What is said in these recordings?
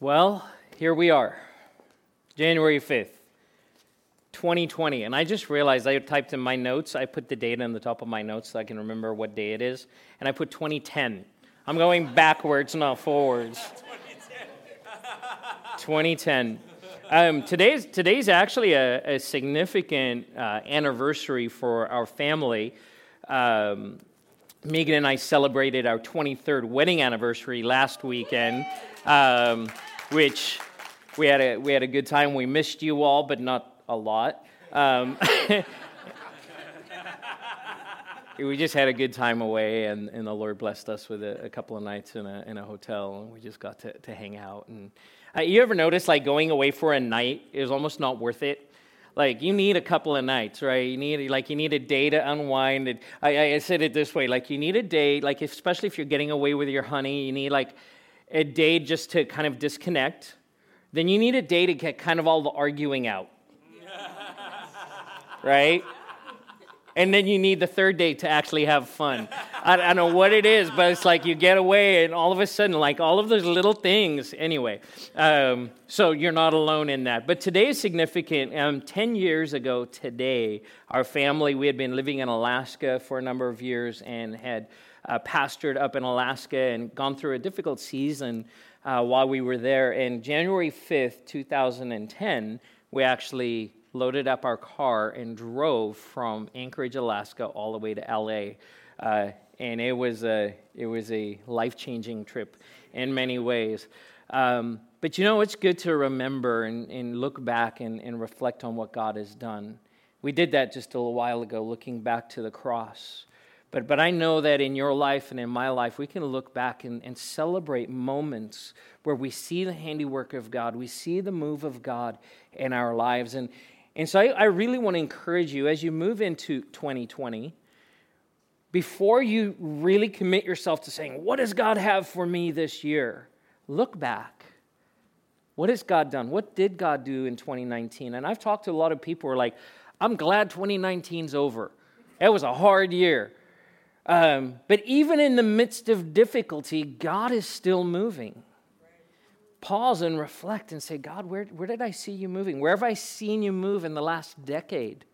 Well, here we are, January 5th, 2020. And I just realized I typed in my notes, I put the date on the top of my notes so I can remember what day it is, and I put 2010. I'm going backwards, not forwards. 2010. Um, today's, today's actually a, a significant uh, anniversary for our family. Um, Megan and I celebrated our 23rd wedding anniversary last weekend, um, which we had, a, we had a good time. We missed you all, but not a lot. Um, we just had a good time away, and, and the Lord blessed us with a, a couple of nights in a, in a hotel, and we just got to, to hang out. And uh, you ever notice, like, going away for a night is almost not worth it? like you need a couple of nights right you need like you need a day to unwind I, I said it this way like you need a day like especially if you're getting away with your honey you need like a day just to kind of disconnect then you need a day to get kind of all the arguing out. Right and then you need the third date to actually have fun. I, I, don't know what it is, but it's like you get away, and all of a sudden, like all of those little things. Anyway, um, so you're not alone in that. But today is significant. Um, Ten years ago today, our family we had been living in Alaska for a number of years and had uh, pastored up in Alaska and gone through a difficult season uh, while we were there. And January 5th, 2010, we actually loaded up our car and drove from Anchorage, Alaska, all the way to LA. Uh, and it was a, it was a life changing trip in many ways. Um, but you know, it's good to remember and, and look back and, and reflect on what God has done. We did that just a little while ago, looking back to the cross. But, but I know that in your life and in my life, we can look back and, and celebrate moments where we see the handiwork of God, we see the move of God in our lives. And, and so I, I really want to encourage you as you move into 2020, before you really commit yourself to saying, What does God have for me this year? Look back. What has God done? What did God do in 2019? And I've talked to a lot of people who are like, I'm glad 2019's over. It was a hard year. Um, but even in the midst of difficulty, God is still moving pause and reflect and say, God, where, where did I see you moving? Where have I seen you move in the last decade?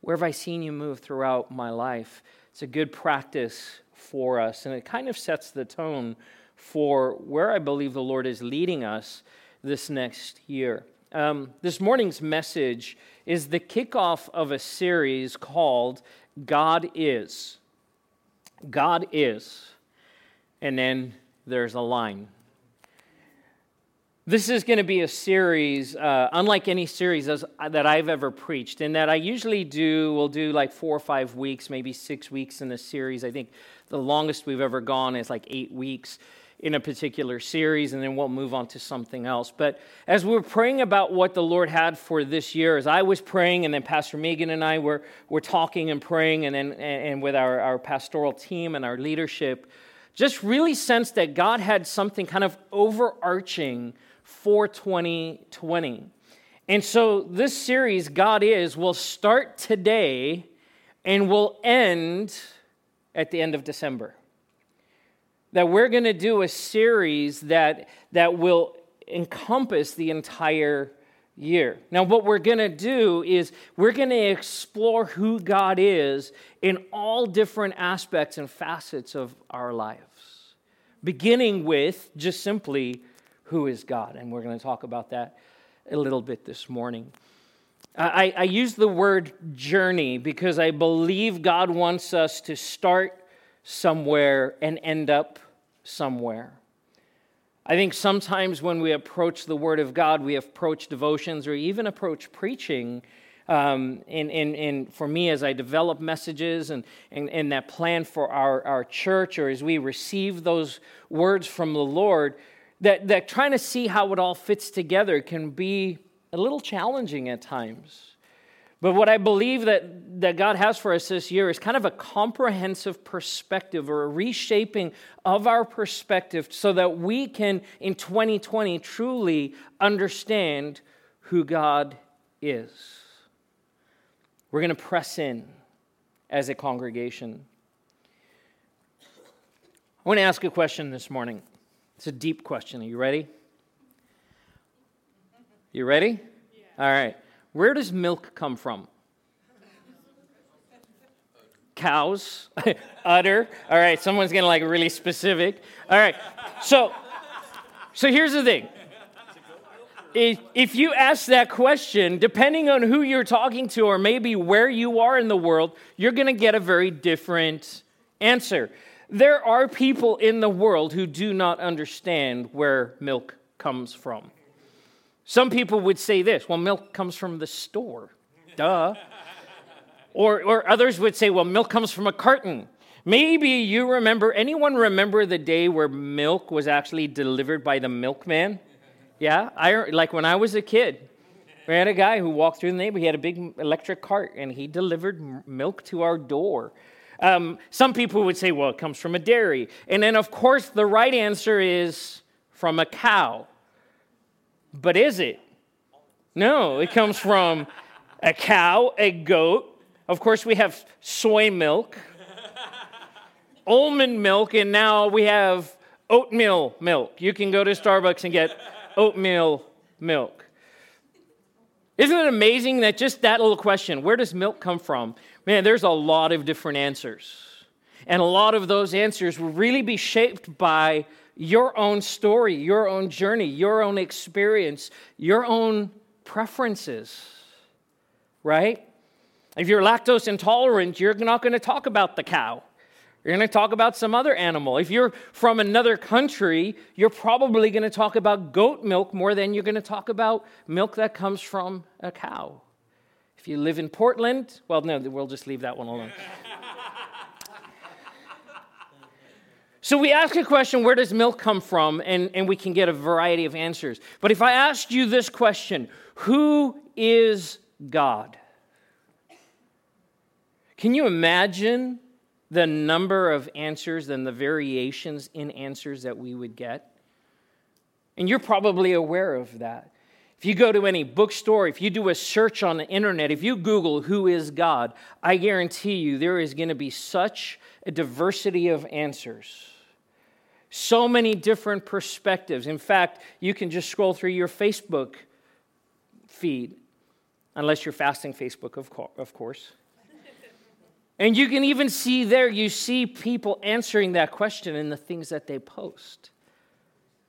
Where have I seen you move throughout my life? It's a good practice for us, and it kind of sets the tone for where I believe the Lord is leading us this next year. Um, this morning's message is the kickoff of a series called God Is. God Is. And then there's a line this is going to be a series, uh, unlike any series that I've ever preached, in that I usually do, we'll do like four or five weeks, maybe six weeks in a series. I think the longest we've ever gone is like eight weeks in a particular series, and then we'll move on to something else. But as we were praying about what the Lord had for this year, as I was praying, and then Pastor Megan and I were, were talking and praying, and then and with our, our pastoral team and our leadership, just really sensed that God had something kind of overarching for 2020. And so this series, God Is, will start today and will end at the end of December. That we're going to do a series that, that will encompass the entire year. Now, what we're going to do is we're going to explore who God is in all different aspects and facets of our lives, beginning with just simply who is God. And we're going to talk about that a little bit this morning. I, I use the word journey because I believe God wants us to start somewhere and end up somewhere. I think sometimes when we approach the Word of God, we approach devotions or even approach preaching. Um, and, and, and for me, as I develop messages and, and, and that plan for our, our church, or as we receive those words from the Lord, that, that trying to see how it all fits together can be a little challenging at times. But what I believe that, that God has for us this year is kind of a comprehensive perspective or a reshaping of our perspective so that we can, in 2020, truly understand who God is. We're going to press in as a congregation. I want to ask a question this morning. It's a deep question. Are you ready? You ready? Yeah. All right. Where does milk come from? Cows, udder. All right, someone's getting like really specific. All right, so, so here's the thing. If, if you ask that question, depending on who you're talking to or maybe where you are in the world, you're going to get a very different answer. There are people in the world who do not understand where milk comes from. Some people would say this well, milk comes from the store. Duh. Or, or others would say, well, milk comes from a carton. Maybe you remember, anyone remember the day where milk was actually delivered by the milkman? Yeah, I, like when I was a kid, we had a guy who walked through the neighborhood. He had a big electric cart and he delivered milk to our door. Um, some people would say, well, it comes from a dairy. And then, of course, the right answer is from a cow. But is it? No, it comes from a cow, a goat. Of course, we have soy milk, almond milk, and now we have oatmeal milk. You can go to Starbucks and get oatmeal milk. Isn't it amazing that just that little question, where does milk come from? Man, there's a lot of different answers. And a lot of those answers will really be shaped by your own story, your own journey, your own experience, your own preferences, right? If you're lactose intolerant, you're not going to talk about the cow. You're going to talk about some other animal. If you're from another country, you're probably going to talk about goat milk more than you're going to talk about milk that comes from a cow. If you live in Portland, well, no, we'll just leave that one alone. So we ask a question, where does milk come from? And, and we can get a variety of answers. But if I asked you this question, who is God? Can you imagine the number of answers and the variations in answers that we would get? And you're probably aware of that. If you go to any bookstore, if you do a search on the internet, if you Google who is God, I guarantee you there is going to be such a diversity of answers. So many different perspectives. In fact, you can just scroll through your Facebook feed, unless you're fasting Facebook, of course. And you can even see there, you see people answering that question in the things that they post,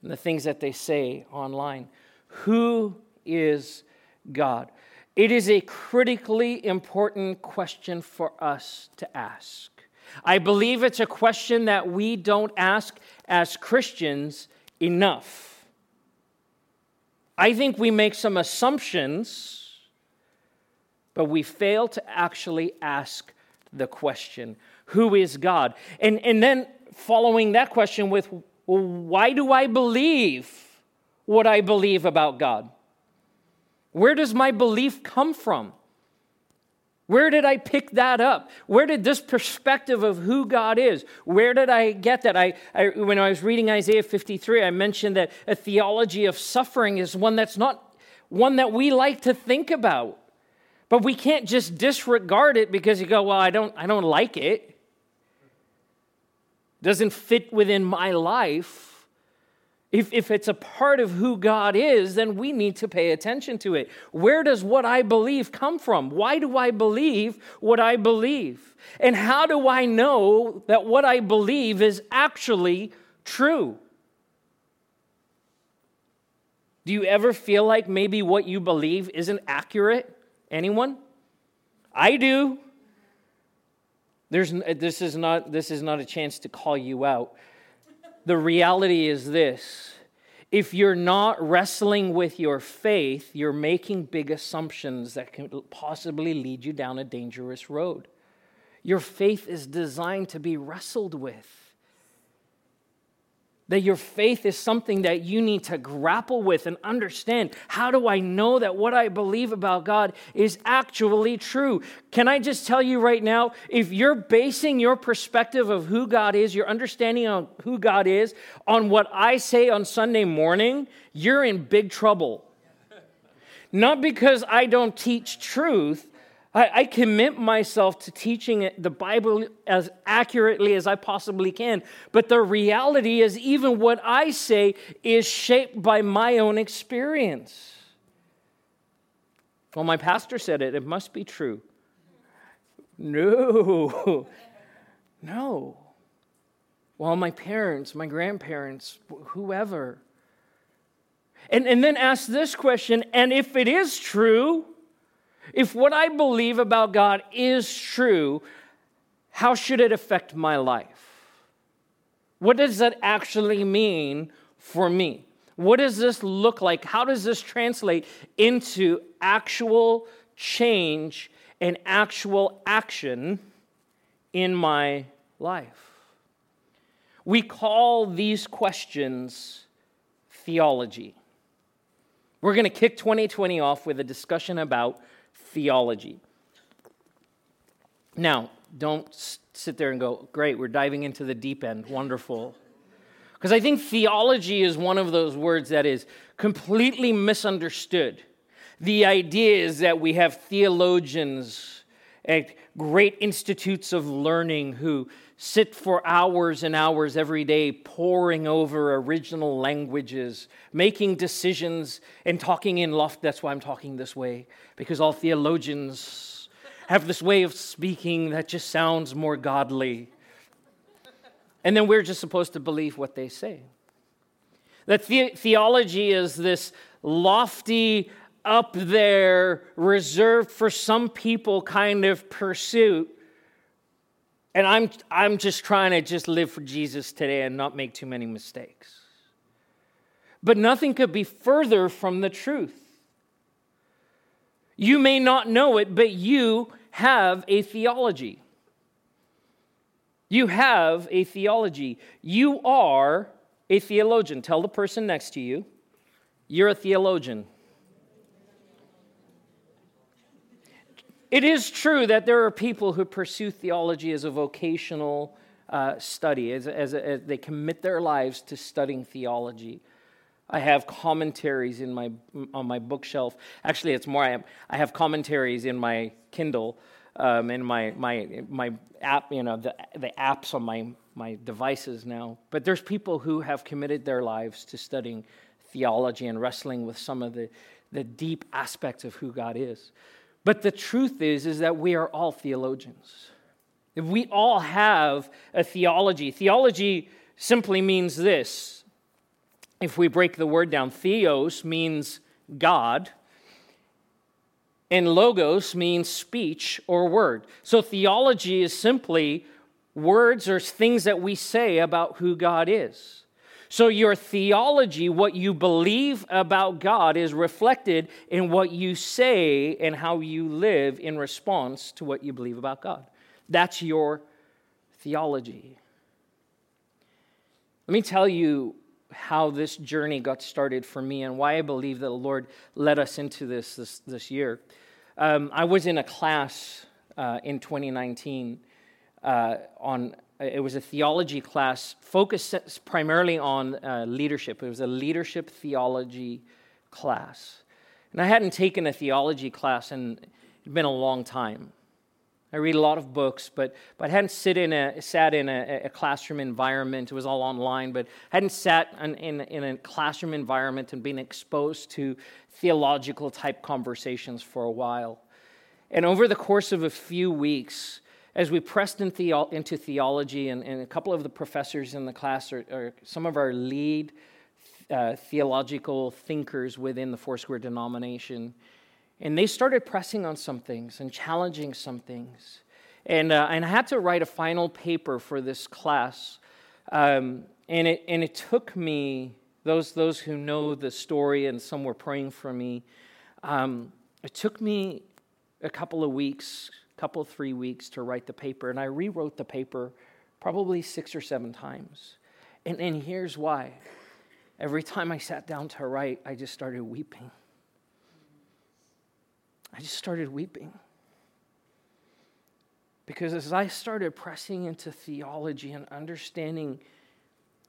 and the things that they say online. Who is God? It is a critically important question for us to ask. I believe it's a question that we don't ask as Christians enough. I think we make some assumptions, but we fail to actually ask the question Who is God? And, and then following that question with, well, why do I believe what I believe about God? Where does my belief come from? Where did I pick that up? Where did this perspective of who God is, where did I get that? I, I, when I was reading Isaiah 53, I mentioned that a theology of suffering is one that's not one that we like to think about. But we can't just disregard it because you go, well, I don't, I don't like it. Doesn't fit within my life. If, if it's a part of who God is, then we need to pay attention to it. Where does what I believe come from? Why do I believe what I believe? And how do I know that what I believe is actually true? Do you ever feel like maybe what you believe isn't accurate? Anyone? I do. There's, this, is not, this is not a chance to call you out the reality is this if you're not wrestling with your faith, you're making big assumptions that can possibly lead you down a dangerous road. Your faith is designed to be wrestled with. That your faith is something that you need to grapple with and understand. How do I know that what I believe about God is actually true? Can I just tell you right now if you're basing your perspective of who God is, your understanding of who God is, on what I say on Sunday morning, you're in big trouble. Not because I don't teach truth, I, I commit myself to teaching the Bible as accurately as I possibly can. But the reality is, even what I say is shaped by my own experience. Well, my pastor said it, it must be true. No, no. Well, my parents, my grandparents, whoever. And, and then ask this question and if it is true, if what I believe about God is true, how should it affect my life? What does that actually mean for me? What does this look like? How does this translate into actual change and actual action in my life? We call these questions theology. We're going to kick 2020 off with a discussion about theology. Now, don't sit there and go, great, we're diving into the deep end. Wonderful. Because I think theology is one of those words that is completely misunderstood. The idea is that we have theologians at great institutes of learning who sit for hours and hours every day poring over original languages, making decisions and talking in loft. That's why I'm talking this way, because all theologians have this way of speaking that just sounds more godly. And then we're just supposed to believe what they say. That the- theology is this lofty, up there, reserved for some people kind of pursuit and I'm, I'm just trying to just live for Jesus today and not make too many mistakes. But nothing could be further from the truth. You may not know it, but you have a theology. You have a theology. You are a theologian. Tell the person next to you, you're a theologian. It is true that there are people who pursue theology as a vocational uh, study, as, as, as, they commit their lives to studying theology. I have commentaries in my, on my bookshelf. Actually, it's more, I have, I have commentaries in my Kindle um, and my, my, my app, you know, the, the apps on my, my devices now. But there's people who have committed their lives to studying theology and wrestling with some of the, the deep aspects of who God is. But the truth is, is that we are all theologians. We all have a theology. Theology simply means this. If we break the word down, theos means God, and logos means speech or word. So theology is simply words or things that we say about who God is. So, your theology, what you believe about God, is reflected in what you say and how you live in response to what you believe about God. That's your theology. Let me tell you how this journey got started for me and why I believe that the Lord led us into this this, this year. Um, I was in a class uh, in 2019 uh, on it was a theology class focused primarily on uh, leadership. It was a leadership theology class. And I hadn't taken a theology class in it'd been a long time. I read a lot of books, but, but I hadn't sit in a, sat in a, a classroom environment. It was all online, but I hadn't sat in, in, in a classroom environment and been exposed to theological type conversations for a while. And over the course of a few weeks, as we pressed in theo- into theology, and, and, a couple of the professors in the class are, are some of our lead uh, theological thinkers within the Foursquare denomination. And they started pressing on some things and challenging some things. And, uh, and I had to write a final paper for this class. Um, and, it, and it took me, those, those who know the story, and some were praying for me, um, it took me a couple of weeks couple, three weeks to write the paper. And I rewrote the paper probably six or seven times. And, and here's why. Every time I sat down to write, I just started weeping. I just started weeping. Because as I started pressing into theology and understanding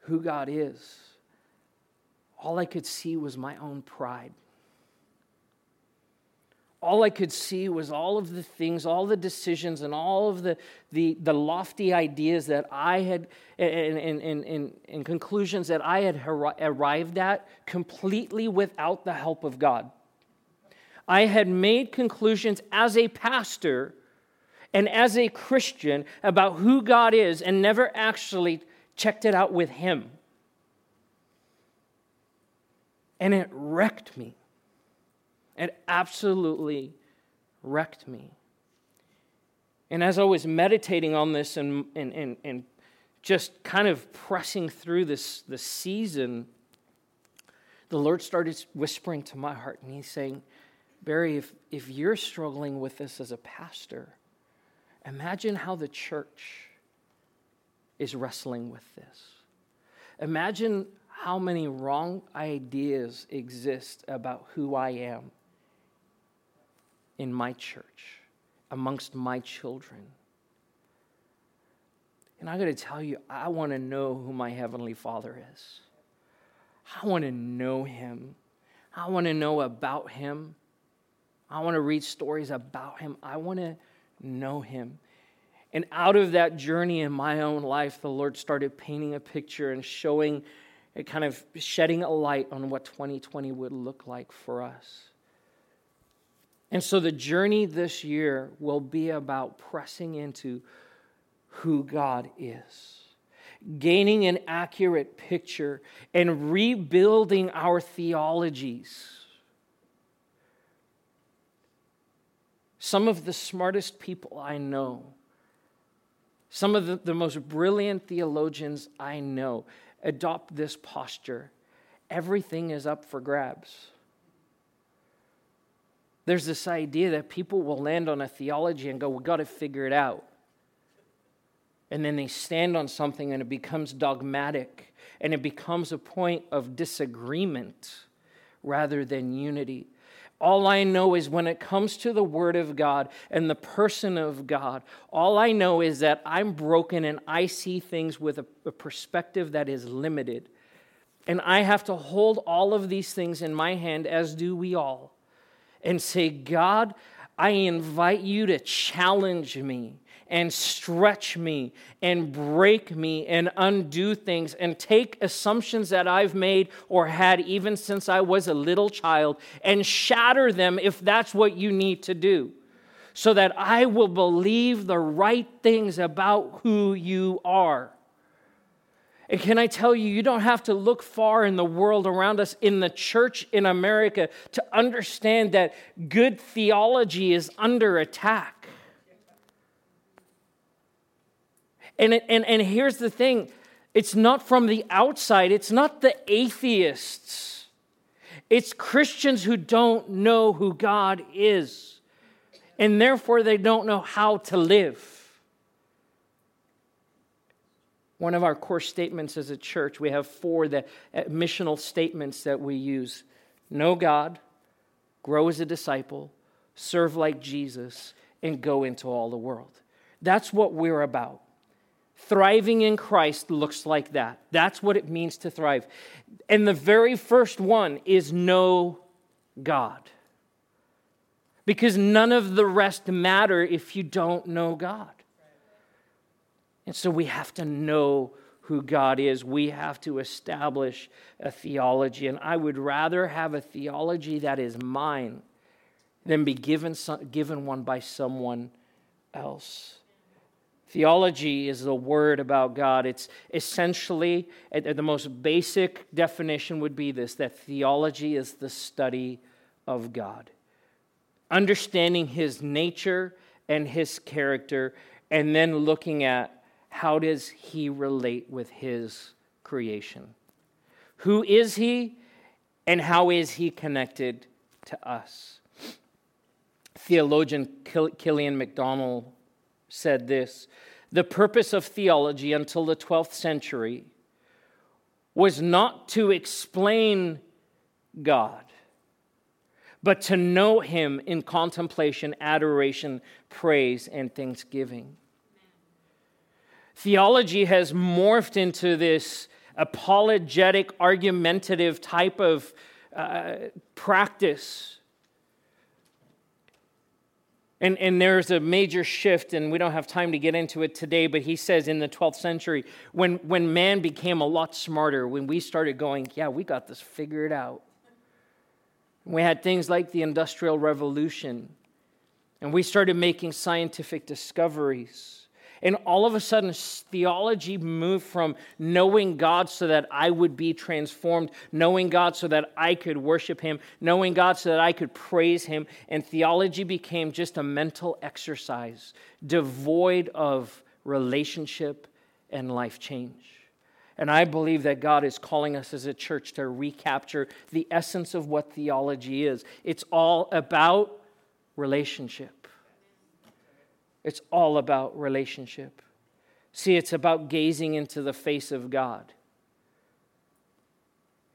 who God is, all I could see was my own pride all I could see was all of the things, all the decisions, and all of the, the, the lofty ideas that I had, and, and, and, and, conclusions that I had arrived at completely without the help of God. I had made conclusions as a pastor and as a Christian about who God is and never actually checked it out with Him. And it wrecked me. It absolutely wrecked me. And as I was meditating on this and, and, and, and just kind of pressing through this, this season, the Lord started whispering to my heart, and He's saying, Barry, if, if you're struggling with this as a pastor, imagine how the church is wrestling with this. Imagine how many wrong ideas exist about who I am in my church, amongst my children. And I got to tell you, I want to know who my Heavenly Father is. I want to know Him. I want to know about Him. I want to read stories about Him. I want to know Him. And out of that journey in my own life, the Lord started painting a picture and showing, kind of shedding a light on what 2020 would look like for us. And so the journey this year will be about pressing into who God is, gaining an accurate picture, and rebuilding our theologies. Some of the smartest people I know, some of the, the most brilliant theologians I know, adopt this posture. Everything is up for grabs. There's this idea that people will land on a theology and go, We've got to figure it out. And then they stand on something and it becomes dogmatic and it becomes a point of disagreement rather than unity. All I know is when it comes to the Word of God and the person of God, all I know is that I'm broken and I see things with a, a perspective that is limited. And I have to hold all of these things in my hand, as do we all and say, God, I invite you to challenge me and stretch me and break me and undo things and take assumptions that I've made or had even since I was a little child and shatter them if that's what you need to do so that I will believe the right things about who you are. And can I tell you, you don't have to look far in the world around us, in the church in America, to understand that good theology is under attack. And, and, and here's the thing it's not from the outside, it's not the atheists, it's Christians who don't know who God is, and therefore they don't know how to live. One of our core statements as a church, we have four the uh, missional statements that we use know God, grow as a disciple, serve like Jesus, and go into all the world. That's what we're about. Thriving in Christ looks like that. That's what it means to thrive. And the very first one is know God. Because none of the rest matter if you don't know God. And so we have to know who God is. We have to establish a theology. And I would rather have a theology that is mine than be given, given one by someone else. Theology is the word about God. It's essentially, the most basic definition would be this that theology is the study of God, understanding his nature and his character, and then looking at how does he relate with his creation? Who is he, and how is he connected to us? Theologian Kilian McDonnell said this The purpose of theology until the 12th century was not to explain God, but to know him in contemplation, adoration, praise, and thanksgiving. Theology has morphed into this apologetic, argumentative type of uh, practice. And, and there's a major shift, and we don't have time to get into it today, but he says in the 12th century, when, when man became a lot smarter, when we started going, yeah, we got this figured out. We had things like the Industrial Revolution, and we started making scientific discoveries. And all of a sudden, theology moved from knowing God so that I would be transformed, knowing God so that I could worship Him, knowing God so that I could praise Him. And theology became just a mental exercise devoid of relationship and life change. And I believe that God is calling us as a church to recapture the essence of what theology is. It's all about relationship. It's all about relationship. See, it's about gazing into the face of God.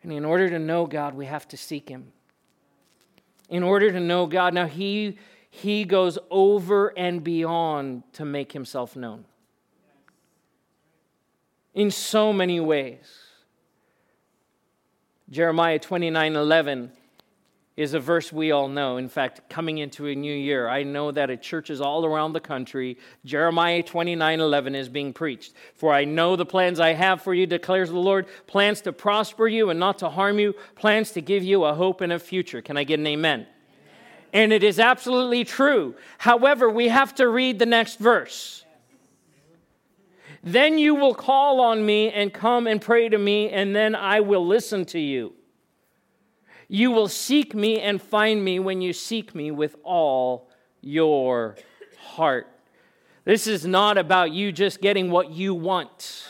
And in order to know God, we have to seek Him. In order to know God, now He, he goes over and beyond to make Himself known in so many ways. Jeremiah 29 11 is a verse we all know. In fact, coming into a new year, I know that at churches all around the country, Jeremiah 29 11 is being preached. For I know the plans I have for you, declares the Lord plans to prosper you and not to harm you, plans to give you a hope and a future. Can I get an amen? amen. And it is absolutely true. However, we have to read the next verse. Then you will call on me and come and pray to me, and then I will listen to you. You will seek me and find me when you seek me with all your heart. This is not about you just getting what you want.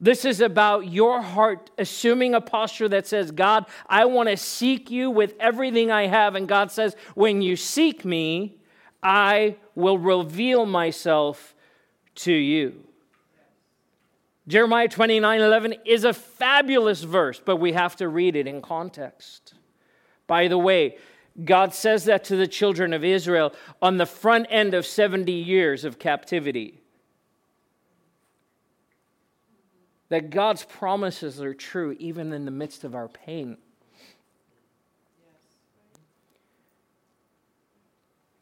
This is about your heart assuming a posture that says, God, I want to seek you with everything I have. And God says, when you seek me, I will reveal myself to you. Jeremiah 29 11 is a fabulous verse, but we have to read it in context. By the way, God says that to the children of Israel on the front end of 70 years of captivity. That God's promises are true even in the midst of our pain.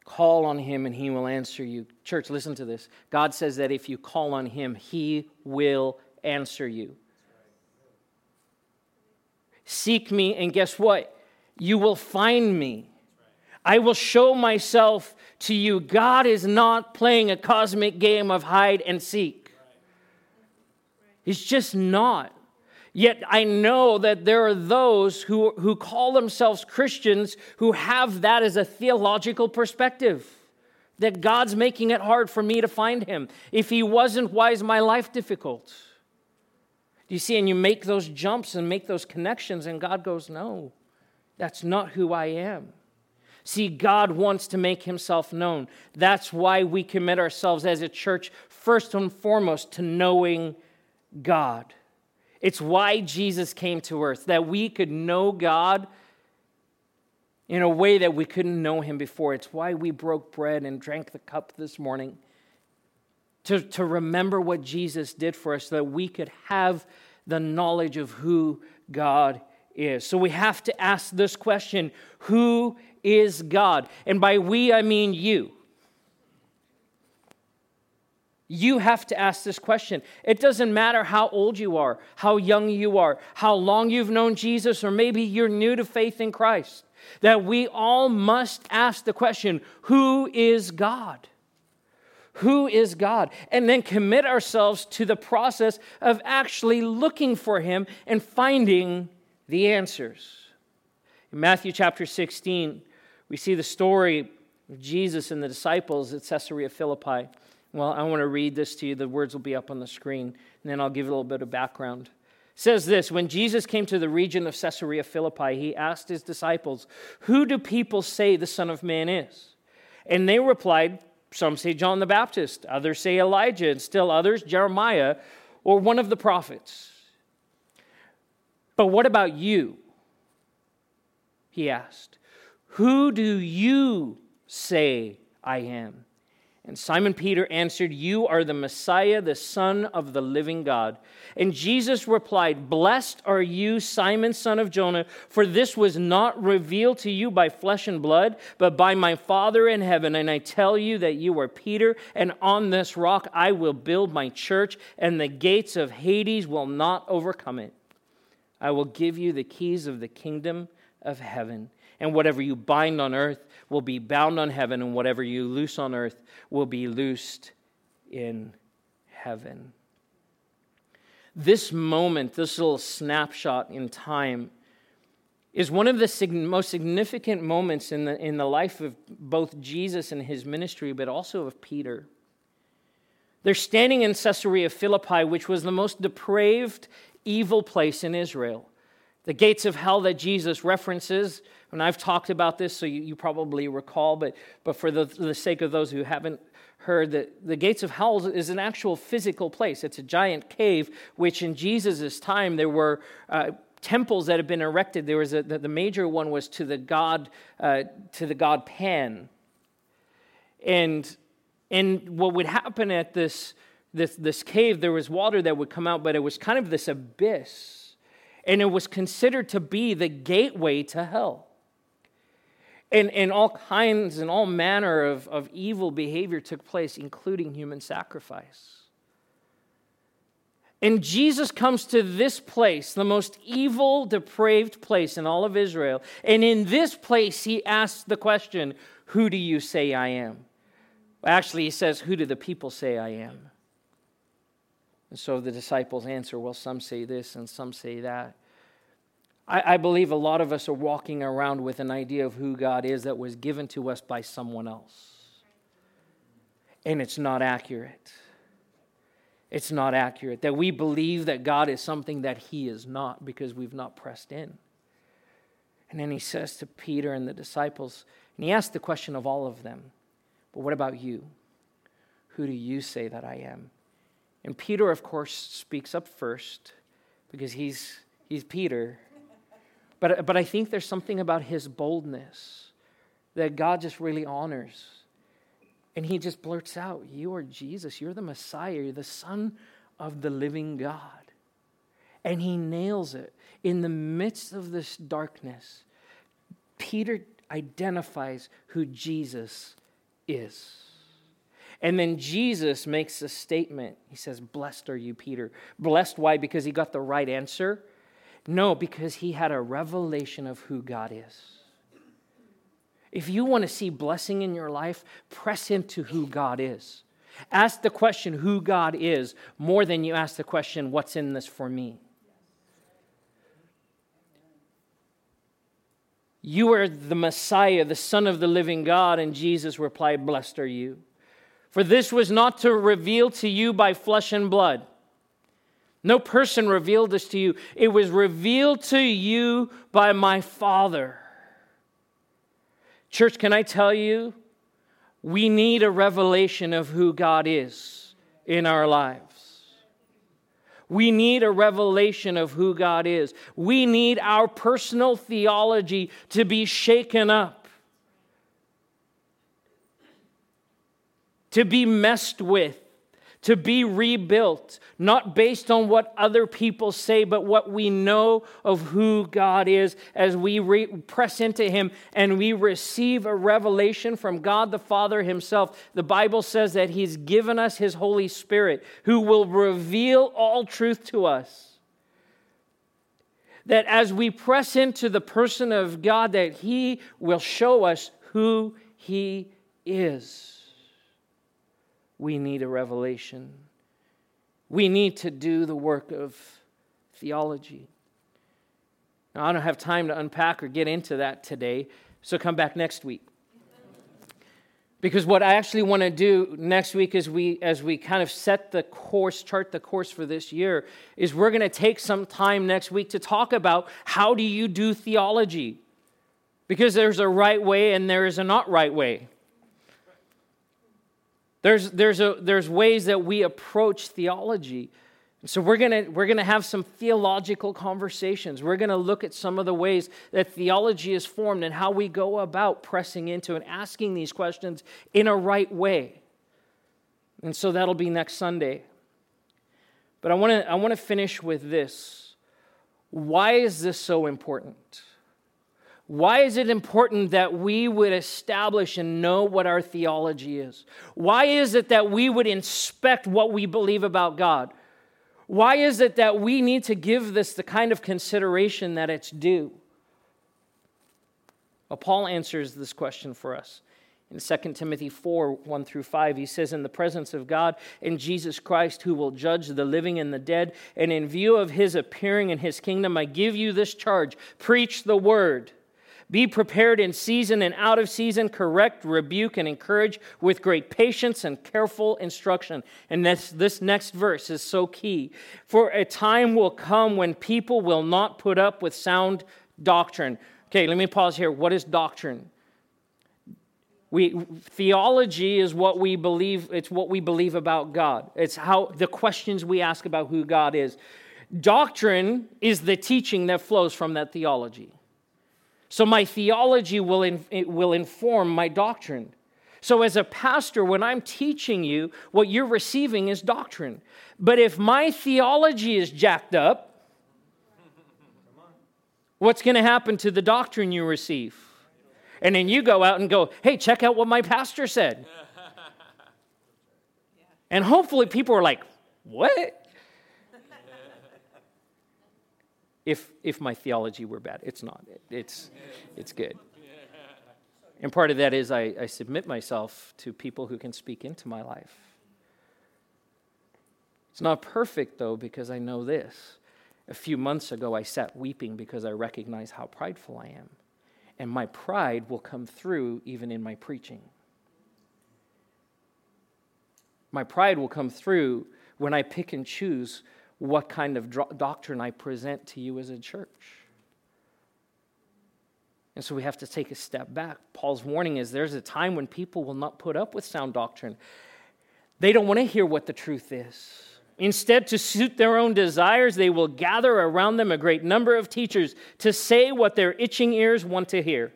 Call on him and he will answer you. Church, listen to this. God says that if you call on him, he will answer you. Seek me, and guess what? You will find me. I will show myself to you. God is not playing a cosmic game of hide and seek. He's just not. Yet I know that there are those who, who call themselves Christians who have that as a theological perspective. That God's making it hard for me to find him. If he wasn't, why is my life difficult? Do you see? And you make those jumps and make those connections, and God goes, No, that's not who I am. See, God wants to make himself known. That's why we commit ourselves as a church, first and foremost, to knowing God. It's why Jesus came to earth, that we could know God in a way that we couldn't know him before. It's why we broke bread and drank the cup this morning. To, to remember what Jesus did for us so that we could have the knowledge of who God is. So we have to ask this question Who is God? And by we, I mean you. You have to ask this question. It doesn't matter how old you are, how young you are, how long you've known Jesus, or maybe you're new to faith in Christ. That we all must ask the question who is God? Who is God? And then commit ourselves to the process of actually looking for Him and finding the answers. In Matthew chapter 16, we see the story of Jesus and the disciples at Caesarea Philippi. Well, I want to read this to you. The words will be up on the screen, and then I'll give a little bit of background. It says this When Jesus came to the region of Caesarea Philippi, he asked his disciples, Who do people say the Son of Man is? And they replied, Some say John the Baptist, others say Elijah, and still others Jeremiah or one of the prophets. But what about you? He asked, Who do you say I am? And Simon Peter answered, You are the Messiah, the Son of the living God. And Jesus replied, Blessed are you, Simon, son of Jonah, for this was not revealed to you by flesh and blood, but by my Father in heaven. And I tell you that you are Peter, and on this rock I will build my church, and the gates of Hades will not overcome it. I will give you the keys of the kingdom of heaven. And whatever you bind on earth will be bound on heaven, and whatever you loose on earth will be loosed in heaven. This moment, this little snapshot in time, is one of the most significant moments in the, in the life of both Jesus and his ministry, but also of Peter. They're standing in Caesarea Philippi, which was the most depraved, evil place in Israel. The gates of hell that Jesus references, and I've talked about this, so you, you probably recall, but, but for the, the sake of those who haven't heard, that the gates of hell is an actual physical place. It's a giant cave, which in Jesus' time there were uh, temples that had been erected. There was a, the, the major one was to the god uh, to the god Pan, and and what would happen at this this this cave? There was water that would come out, but it was kind of this abyss, and it was considered to be the gateway to hell. And, and all kinds and all manner of, of evil behavior took place, including human sacrifice. And Jesus comes to this place, the most evil, depraved place in all of Israel. And in this place, he asks the question, Who do you say I am? Actually, he says, Who do the people say I am? And so the disciples answer, Well, some say this and some say that. I, I believe a lot of us are walking around with an idea of who God is that was given to us by someone else. And it's not accurate it's not accurate, that we believe that God is something that He is not because we've not pressed in. And then He says to Peter and the disciples, and He asks the question of all of them, but what about you? Who do you say that I am? And Peter, of course, speaks up first because he's, he's Peter. But, but I think there's something about his boldness that God just really honors. And he just blurts out, You are Jesus. You're the Messiah. You're the Son of the living God. And he nails it. In the midst of this darkness, Peter identifies who Jesus is. And then Jesus makes a statement. He says, Blessed are you, Peter. Blessed, why? Because he got the right answer? No, because he had a revelation of who God is. If you want to see blessing in your life, press into who God is. Ask the question who God is more than you ask the question, what's in this for me? You are the Messiah, the Son of the living God. And Jesus replied, Blessed are you. For this was not to reveal to you by flesh and blood. No person revealed this to you. It was revealed to you by my Father. Church, can I tell you, we need a revelation of who God is in our lives. We need a revelation of who God is. We need our personal theology to be shaken up, to be messed with to be rebuilt, not based on what other people say, but what we know of who God is as we re- press into Him and we receive a revelation from God the Father Himself. The Bible says that He's given us His Holy Spirit who will reveal all truth to us. That as we press into the person of God, that He will show us who He is we need a revelation. We need to do the work of theology. Now, I don't have time to unpack or get into that today, so come back next week. Because what I actually want to do next week as we as we kind of set the course, chart the course for this year, is we're going to take some time next week to talk about how do you do theology? Because there's a right way and there is a not right way. There's, there's, a, there's ways that we approach theology. So we're going we're going to have some theological conversations. We're going to look at some of the ways that theology is formed and how we go about pressing into and asking these questions in a right way. And so that'll be next Sunday. But I want to I want to finish with this. Why is this so important? Why is it important that we would establish and know what our theology is? Why is it that we would inspect what we believe about God? Why is it that we need to give this the kind of consideration that it's due? Well, Paul answers this question for us. In 2 Timothy 4 1 through 5, he says, In the presence of God and Jesus Christ, who will judge the living and the dead, and in view of his appearing in his kingdom, I give you this charge preach the word. Be prepared in season and out of season, correct, rebuke, and encourage with great patience and careful instruction. And this, this next verse is so key. For a time will come when people will not put up with sound doctrine. Okay, let me pause here. What is doctrine? We, theology is what we believe, it's what we believe about God. It's how the questions we ask about who God is. Doctrine is the teaching that flows from that theology. So my theology will, in, will inform my doctrine. So, as a pastor, when I'm teaching you, what you're receiving is doctrine. But if my theology is jacked up, what's going to happen to the doctrine you receive? And then you go out and go, hey, check out what my pastor said. And hopefully people are like, what? If, if my theology were bad. It's not. It's, it's good. And part of that is I, I submit myself to people who can speak into my life. It's not perfect, though, because I know this. A few months ago, I sat weeping because I recognize how prideful I am. And my pride will come through even in my preaching. My pride will come through when I pick and choose what kind of doctrine I present to you as a church. And so we have to take a step back. Paul's warning is there's a time when people will not put up with sound doctrine. They don't want to hear what the truth is. Instead, to suit their own desires, they will gather around them a great number of teachers to say what their itching ears want to hear.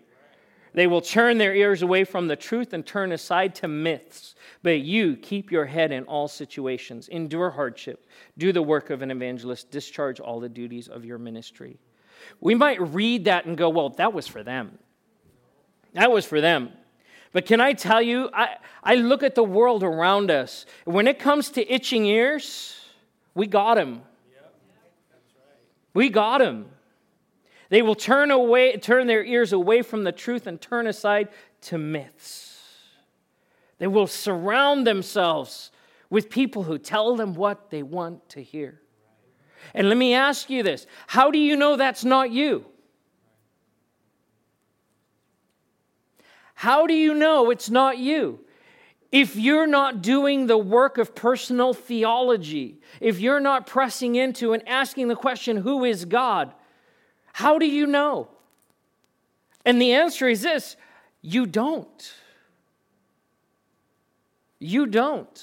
They will turn their ears away from the truth and turn aside to myths. But you keep your head in all situations, endure hardship, do the work of an evangelist, discharge all the duties of your ministry. We might read that and go, well, that was for them. That was for them. But can I tell you, I, I look at the world around us. When it comes to itching ears, we got him. We got him. They will turn away, turn their ears away from the truth and turn aside to myths. They will surround themselves with people who tell them what they want to hear. And let me ask you this how do you know that's not you? How do you know it's not you? If you're not doing the work of personal theology, if you're not pressing into and asking the question, who is God? How do you know? And the answer is this you don't. You don't.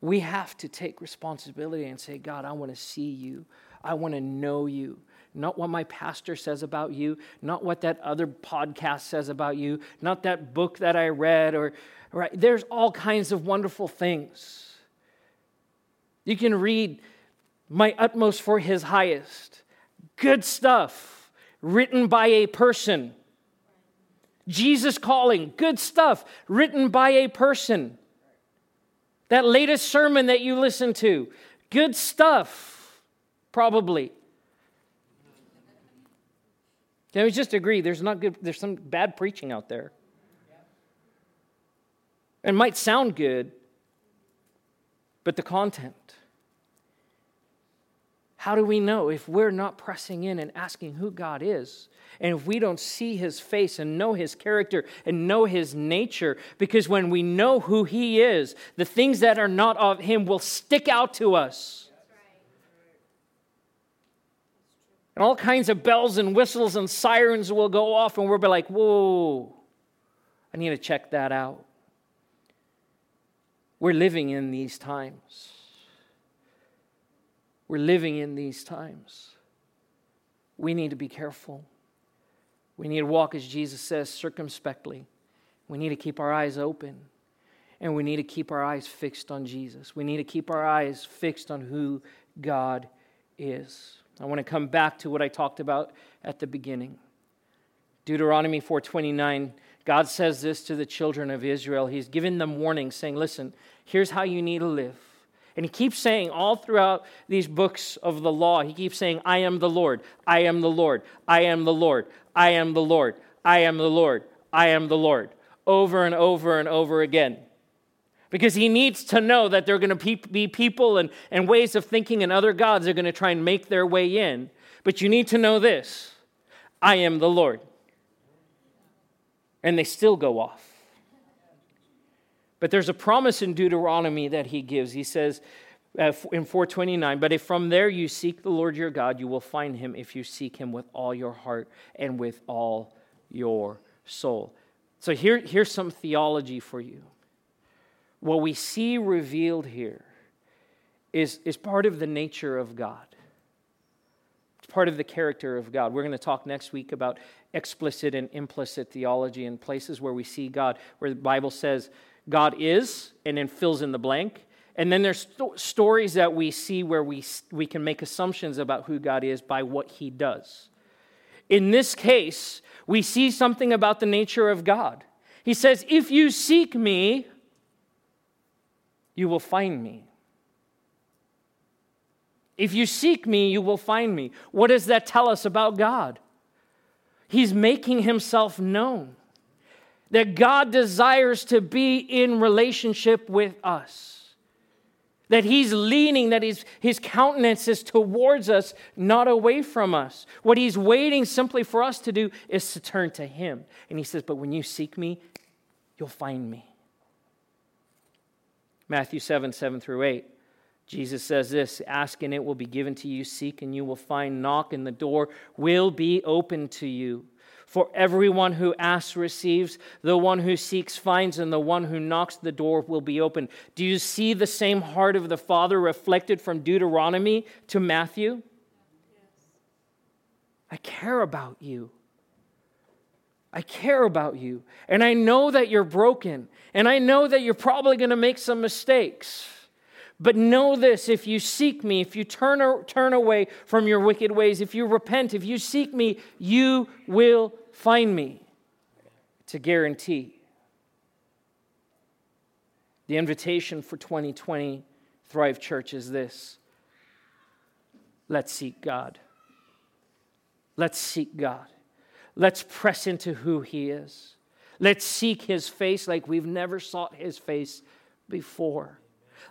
We have to take responsibility and say, God, I want to see you. I want to know you. Not what my pastor says about you, not what that other podcast says about you, not that book that I read, or right. There's all kinds of wonderful things. You can read my utmost for his highest. Good stuff written by a person. Jesus calling, good stuff written by a person. That latest sermon that you listen to, good stuff, probably. Can we just agree there's not good, there's some bad preaching out there. It might sound good, but the content. How do we know if we're not pressing in and asking who God is? And if we don't see his face and know his character and know his nature, because when we know who he is, the things that are not of him will stick out to us. And all kinds of bells and whistles and sirens will go off, and we'll be like, whoa, I need to check that out. We're living in these times. We're living in these times. We need to be careful. We need to walk, as Jesus says, circumspectly. We need to keep our eyes open. And we need to keep our eyes fixed on Jesus. We need to keep our eyes fixed on who God is. I want to come back to what I talked about at the beginning. Deuteronomy 4:29 God says this to the children of Israel. He's given them warning saying, "Listen, here's how you need to live. And he keeps saying all throughout these books of the law, he keeps saying, I am the Lord, I am the Lord, I am the Lord, I am the Lord, I am the Lord, I am the Lord, over and over and over again. Because he needs to know that there are going to be people and, and ways of thinking and other gods are going to try and make their way in. But you need to know this I am the Lord. And they still go off. But there's a promise in Deuteronomy that he gives. He says uh, in 429, But if from there you seek the Lord your God, you will find him if you seek him with all your heart and with all your soul. So here, here's some theology for you. What we see revealed here is, is part of the nature of God. It's part of the character of God. We're going to talk next week about explicit and implicit theology and places where we see God, where the Bible says God is, and then fills in the blank. And then there's st- stories that we see where we, we can make assumptions about who God is by what he does. In this case, we see something about the nature of God. He says, If you seek me, you will find me. If you seek me, you will find me. What does that tell us about God? He's making himself known. That God desires to be in relationship with us. That he's leaning, that his, his countenance is towards us, not away from us. What he's waiting simply for us to do is to turn to him. And he says, But when you seek me, you'll find me. Matthew 7 7 through 8. Jesus says this Ask and it will be given to you, seek and you will find, knock and the door will be open to you. For everyone who asks receives, the one who seeks finds, and the one who knocks the door will be opened. Do you see the same heart of the Father reflected from Deuteronomy to Matthew? Yes. I care about you. I care about you. And I know that you're broken. And I know that you're probably going to make some mistakes. But know this if you seek me, if you turn, turn away from your wicked ways, if you repent, if you seek me, you will find me. It's a guarantee. The invitation for 2020 Thrive Church is this let's seek God. Let's seek God. Let's press into who He is. Let's seek His face like we've never sought His face before.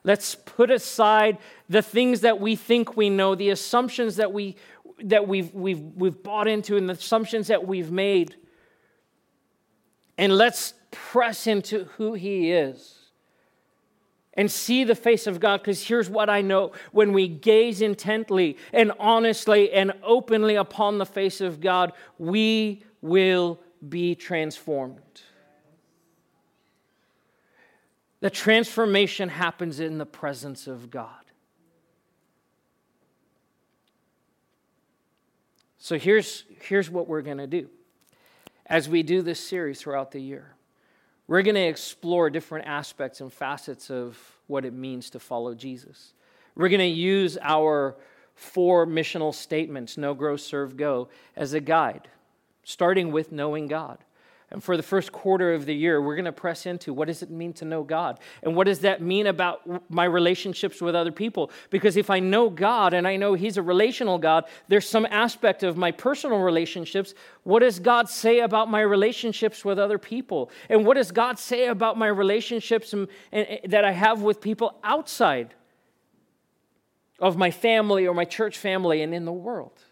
Let's put aside the things that we think we know, the assumptions that, we, that we've, we've, we've bought into, and the assumptions that we've made. And let's press into who He is and see the face of God. Because here's what I know when we gaze intently and honestly and openly upon the face of God, we will be transformed. The transformation happens in the presence of God. So here's, here's what we're going to do as we do this series throughout the year. We're going to explore different aspects and facets of what it means to follow Jesus. We're going to use our four missional statements know, grow, serve, go as a guide, starting with knowing God. And for the first quarter of the year, we're going to press into what does it mean to know God? And what does that mean about my relationships with other people? Because if I know God and I know He's a relational God, there's some aspect of my personal relationships. What does God say about my relationships with other people? And what does God say about my relationships and, and, that I have with people outside of my family or my church family and in the world?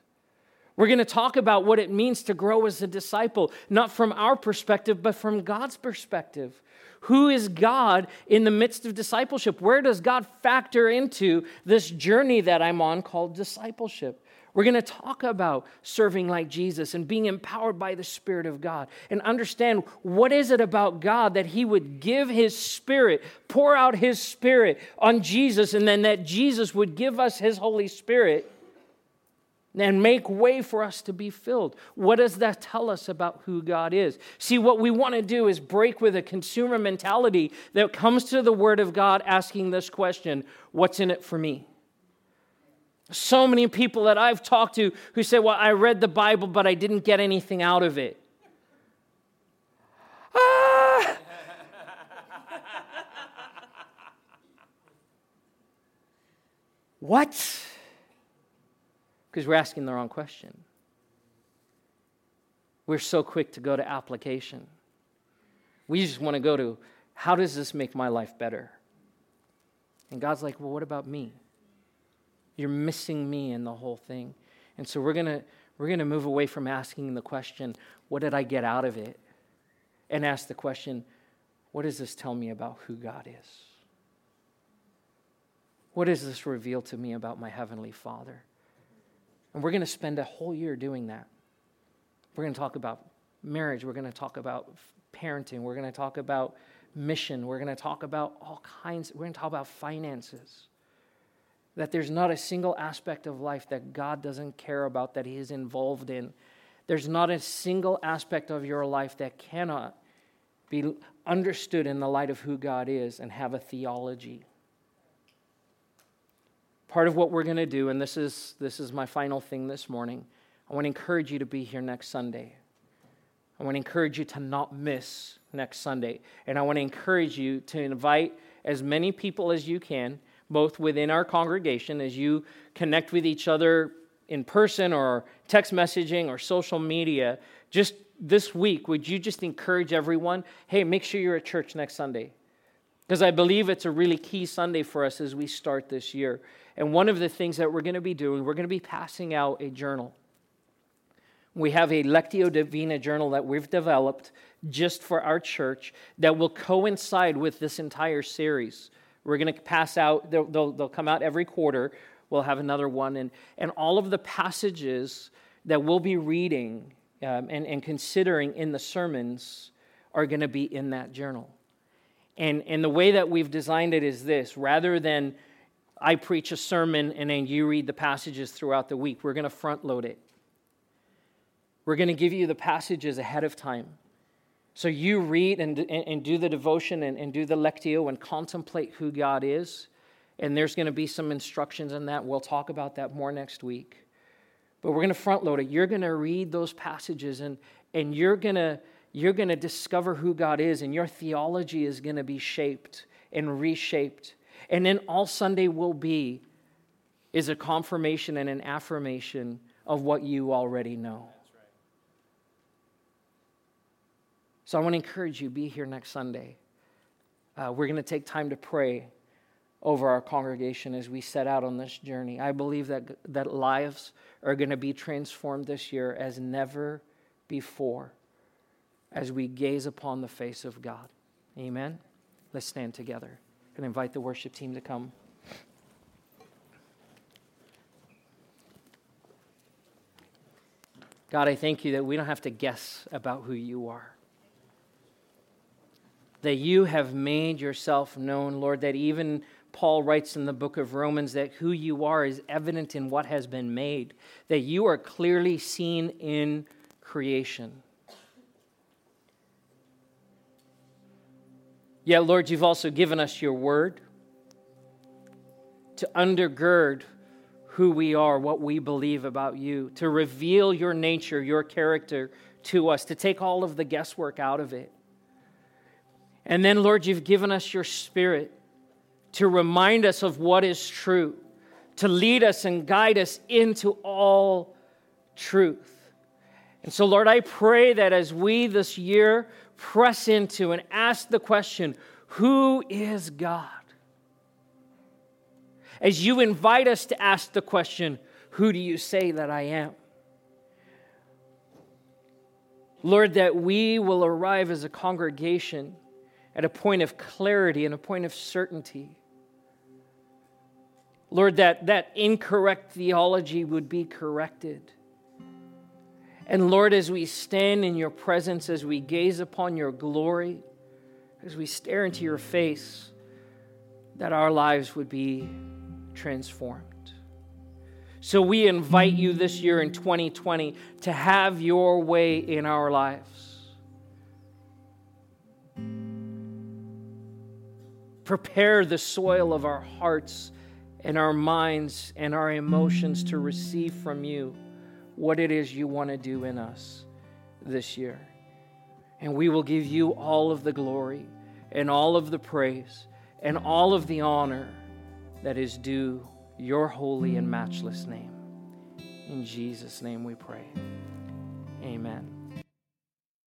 We're going to talk about what it means to grow as a disciple, not from our perspective, but from God's perspective. Who is God in the midst of discipleship? Where does God factor into this journey that I'm on called discipleship? We're going to talk about serving like Jesus and being empowered by the Spirit of God and understand what is it about God that He would give His Spirit, pour out His Spirit on Jesus, and then that Jesus would give us His Holy Spirit and make way for us to be filled. What does that tell us about who God is? See, what we want to do is break with a consumer mentality that comes to the Word of God asking this question What's in it for me? So many people that I've talked to who say, Well, I read the Bible, but I didn't get anything out of it. Ah! What? Because we're asking the wrong question. We're so quick to go to application. We just want to go to how does this make my life better? And God's like, well, what about me? You're missing me in the whole thing. And so we're going to we're going to move away from asking the question, what did I get out of it? And ask the question, what does this tell me about who God is? What does this reveal to me about my Heavenly Father? And we're going to spend a whole year doing that. We're going to talk about marriage. We're going to talk about parenting. We're going to talk about mission. We're going to talk about all kinds. We're going to talk about finances. That there's not a single aspect of life that God doesn't care about, that He is involved in. There's not a single aspect of your life that cannot be understood in the light of who God is and have a theology. Part of what we're going to do, and this is, this is my final thing this morning, I want to encourage you to be here next Sunday. I want to encourage you to not miss next Sunday. And I want to encourage you to invite as many people as you can, both within our congregation, as you connect with each other in person or text messaging or social media. Just this week, would you just encourage everyone hey, make sure you're at church next Sunday? Because I believe it's a really key Sunday for us as we start this year. And one of the things that we're going to be doing, we're going to be passing out a journal. We have a Lectio Divina journal that we've developed just for our church that will coincide with this entire series. We're going to pass out, they'll, they'll, they'll, come out every quarter. We'll have another one. And, and all of the passages that we'll be reading um, and, and considering in the sermons are going to be in that journal. And, and the way that we've designed it is this rather than I preach a sermon and then you read the passages throughout the week, we're going to front load it. We're going to give you the passages ahead of time. So you read and, and, and do the devotion and, and do the lectio and contemplate who God is. And there's going to be some instructions in that. We'll talk about that more next week. But we're going to front load it. You're going to read those passages and, and you're going to you're going to discover who God is, and your theology is going to be shaped and reshaped. And then all Sunday will be is a confirmation and an affirmation of what you already know. So I want to encourage you, be here next Sunday. Uh, we're going to take time to pray over our congregation as we set out on this journey. I believe that, that lives are going to be transformed this year as never before as we gaze upon the face of God. Amen. Let's stand together and invite the worship team to come. God, I thank you that we don't have to guess about who you are that you have made yourself known, Lord, that even Paul writes in the book of Romans that who you are is evident in what has been made, that you are clearly seen in creation. Yet, Lord, you've also given us your word to undergird who we are, what we believe about you, to reveal your nature, your character to us, to take all of the guesswork out of it. And then, Lord, you've given us your spirit to remind us of what is true, to lead us and guide us into all truth. And so, Lord, I pray that as we this year press into and ask the question, Who is God? As you invite us to ask the question, Who do you say that I am? Lord, that we will arrive as a congregation at a point of clarity and a point of certainty. Lord, that, that incorrect theology would be corrected. And Lord, as we stand in your presence, as we gaze upon your glory, as we stare into your face, that our lives would be transformed. So we invite you this year in 2020 to have your way in our lives. Prepare the soil of our hearts and our minds and our emotions to receive from you what it is you want to do in us this year. And we will give you all of the glory and all of the praise and all of the honor that is due your holy and matchless name. In Jesus' name we pray. Amen.